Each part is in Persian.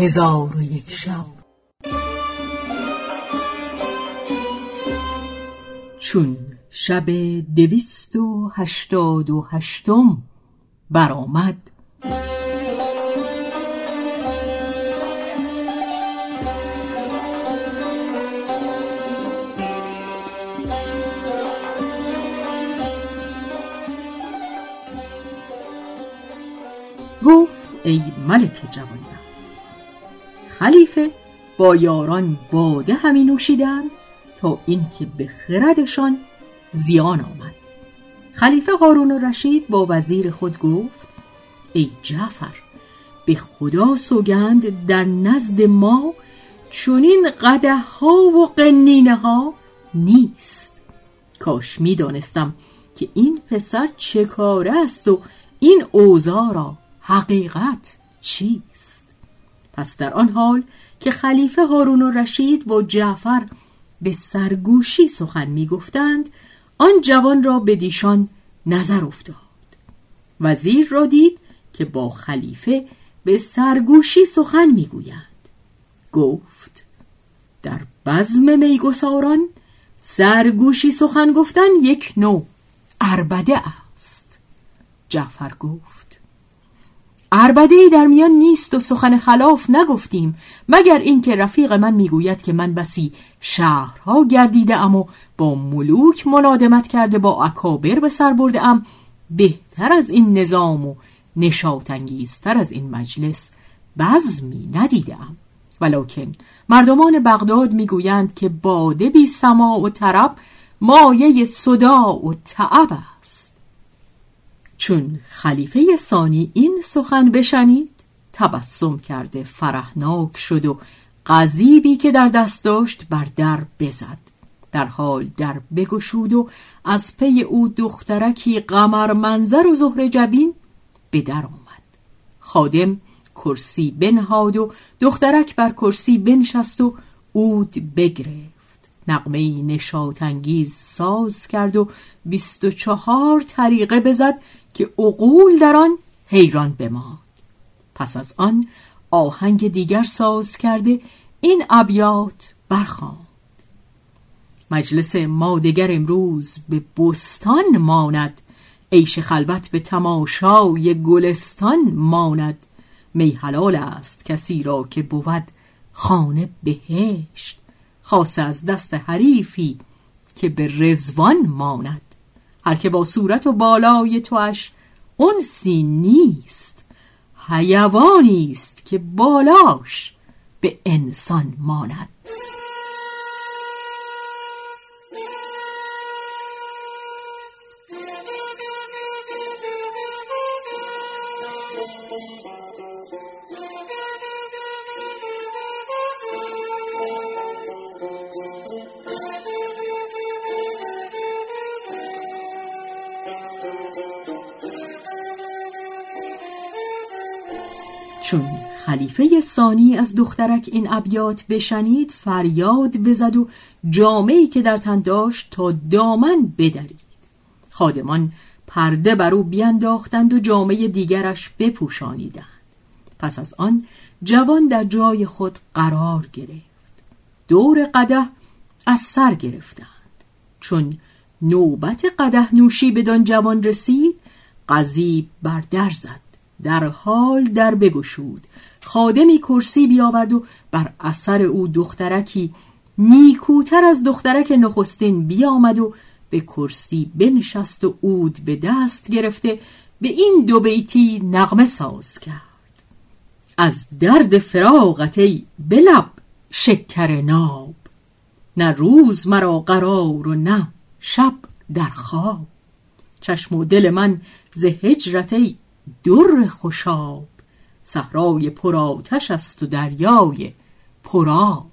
هزار و یک شب. چون شب دویست و هشتاد و هشتم برآمد. گفت ای ملک جوانبخت خلیفه با یاران باده همی نوشیدند تا اینکه به خردشان زیان آمد. خلیفه هارون رشید با وزیر خود گفت ای جعفر به خدا سوگند در نزد ما چونین قده ها و قنینه ها نیست. کاش می دانستم که این پسر چه کاره است و این اوضاع را حقیقت چیست. پس در آن حال که خلیفه هارون و رشید و جعفر به سرگوشی سخن می گفتند آن جوان را به دیشان نظر افتاد. وزیر را دید که با خلیفه به سرگوشی سخن می‌گویند. گفت در بزم میگساران سرگوشی سخن گفتن یک نوع اربده است. جعفر گفت اربده ای در میان نیست و سخن خلاف نگفتیم مگر اینکه رفیق من می‌گوید که من بسی شهرها گردیده ام و با ملوک منادمت کرده با اکابر به سر برده ام بهتر از این نظام و نشاطانگیزتر از این مجلس بزمی ندیدم ولکن مردمان بغداد می‌گویند که باده بی سما و طرب مایه صدا و تعب چون خلیفه ثانی این سخن بشنید تبسم کرده فرحناک شد و قذیبی که در دست داشت بر در بزد. در حال در بگشود و از پی او دخترکی قمر منظر و زهر جبین به در آمد. خادم کرسی بنهاد و دخترک بر کرسی بنشست و اود بگرفت. نقمه نشاطانگیز ساز کرد و بیست و چهار طریقه بزد که عقول در آن حیران بماند. پس از آن آهنگ دیگر ساز کرده این ابیات برخواند مجلس ما دگر امروز به بستان ماند. عیش خلوت به تماشای گلستان ماند. می حلال است کسی را که بود خانه بهشت. خاصه از دست حریفی که به رزوان ماند. هر که با صورت و بالای توش انسی نیست حیوانی است که بالاش به انسان ماند. چون خلیفه ثانی از دخترک این ابیات بشنید فریاد بزد و جامعی که در تن داشت تا دامن بدرید. خادمان پرده بر او بینداختند و جامعه دیگرش بپوشانیدند. پس از آن جوان در جای خود قرار گرفت. دور قده از سر گرفتند. چون نوبت قده نوشی بدان جوان رسید قضیب بر در زد. در حال در بگشود. خادمی کرسی بیاورد و بر اثر او دخترکی نیکوتر از دخترک نخستین بیامد و به کرسی بنشست و اود به دست گرفته به این دو بیتی نغمه ساز کرد. از درد فراغت ای بلب شکر ناب نه روز مرا قرار و نه شب در خواب. چشم و دل من ز هجرت ای در خوشاب. صحرای پرآتش است و دریای پرآب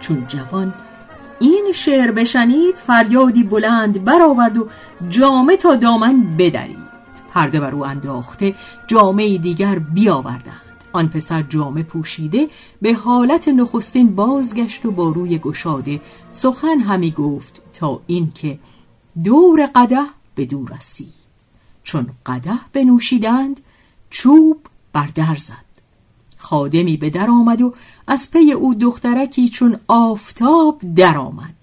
چون جوان این شعر بشنید فریادی بلند برآورد و جامه تا دامن بدرید. پرده بر او انداخته جامعه دیگر بیاوردند. آن پسر جامه پوشیده به حالت نخستین بازگشت و با روی گشاده سخن همی گفت تا اینکه دور قده به دور رسید. چون قده بنوشیدند چوب بر در زد. خادمی به در آمد و از پی او دخترکی چون آفتاب در آمد.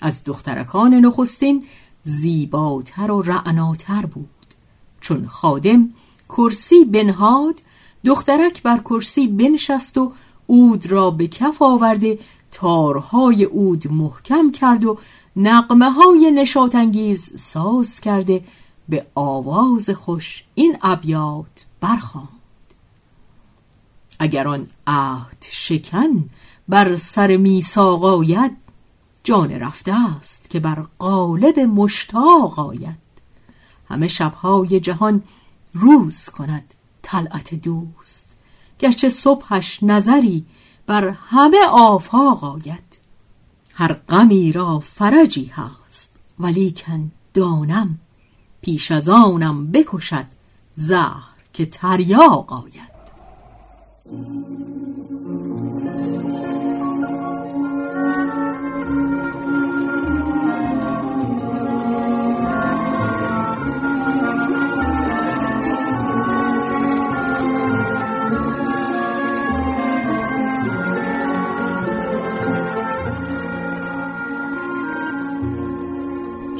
از دخترکان نخستین زیباتر و رعناتر بود. چون خادم کرسی بنهاد دخترک بر کرسی بنشست و اود را به کف آورده تارهای اود محکم کرد و نقمه های نشاتانگیز ساز کرده به آواز خوش این ابیات برخواند اگر آن عهد شکن بر سر میثاق آید جان رفته است که بر قالب مشتاق آید. همه شبهای جهان روز کند. طلعت دوست. گرچه صبحش نظری بر همه آفاق آید. هر غمی را فرجی هست ولیکن دانم پیش از آنم بکشد زهر که تریاق آید.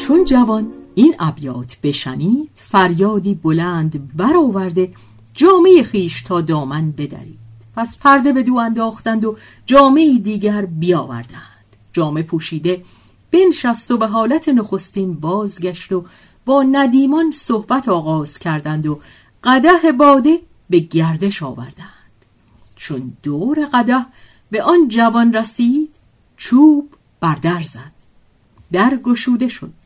چون جوان این ابیات بشنید فریادی بلند برآورده جامعه خیش تا دامن بدرید. پس پرده به دو انداختند و جامعه دیگر بیاوردند. جامعه پوشیده بنشست و به حالت نخستین بازگشت و با ندیمان صحبت آغاز کردند و قده باده به گردش آوردند. چون دور قده به آن جوان رسید چوب بر در زد. در گشوده شد.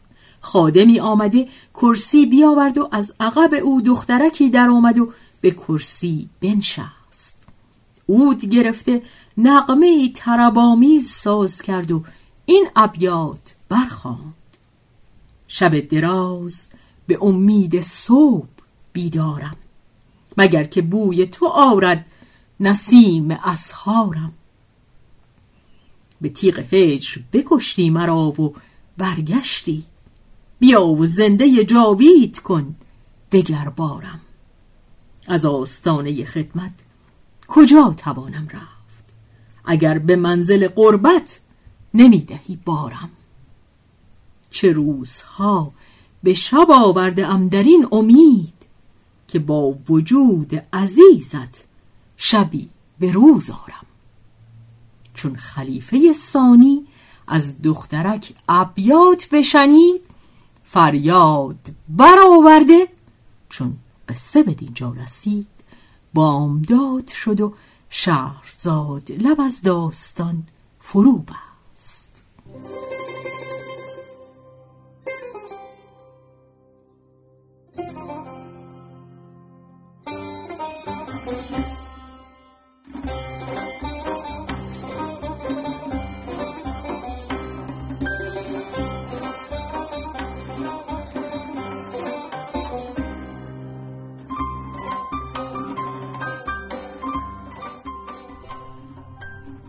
خادمی آمده کرسی بیاورد و از عقب او دخترکی در آمد و به کرسی بنشست. اود گرفته نقمه تربامیز ساز کرد و این ابیات برخواند شب دراز به امید صبح بیدارم. مگر که بوی تو آرد نسیم اسهارم. به تیغ هجر بکشتی مرا و برگشتی. بیا و زنده جاوید کن دگر بارم. از آستانه خدمت کجا توانم رفت؟ اگر به منزل قربت نمی‌دهی بارم. چه روزها به شب آورده ام در این امید که با وجود عزیزت شبی به روز آرم. چون خلیفه ثانی از دخترک ابیات بشنید فریاد برآورده. چون قصه به دینجا رسید بامداد شد و شهرزاد لب از داستان فرو بست.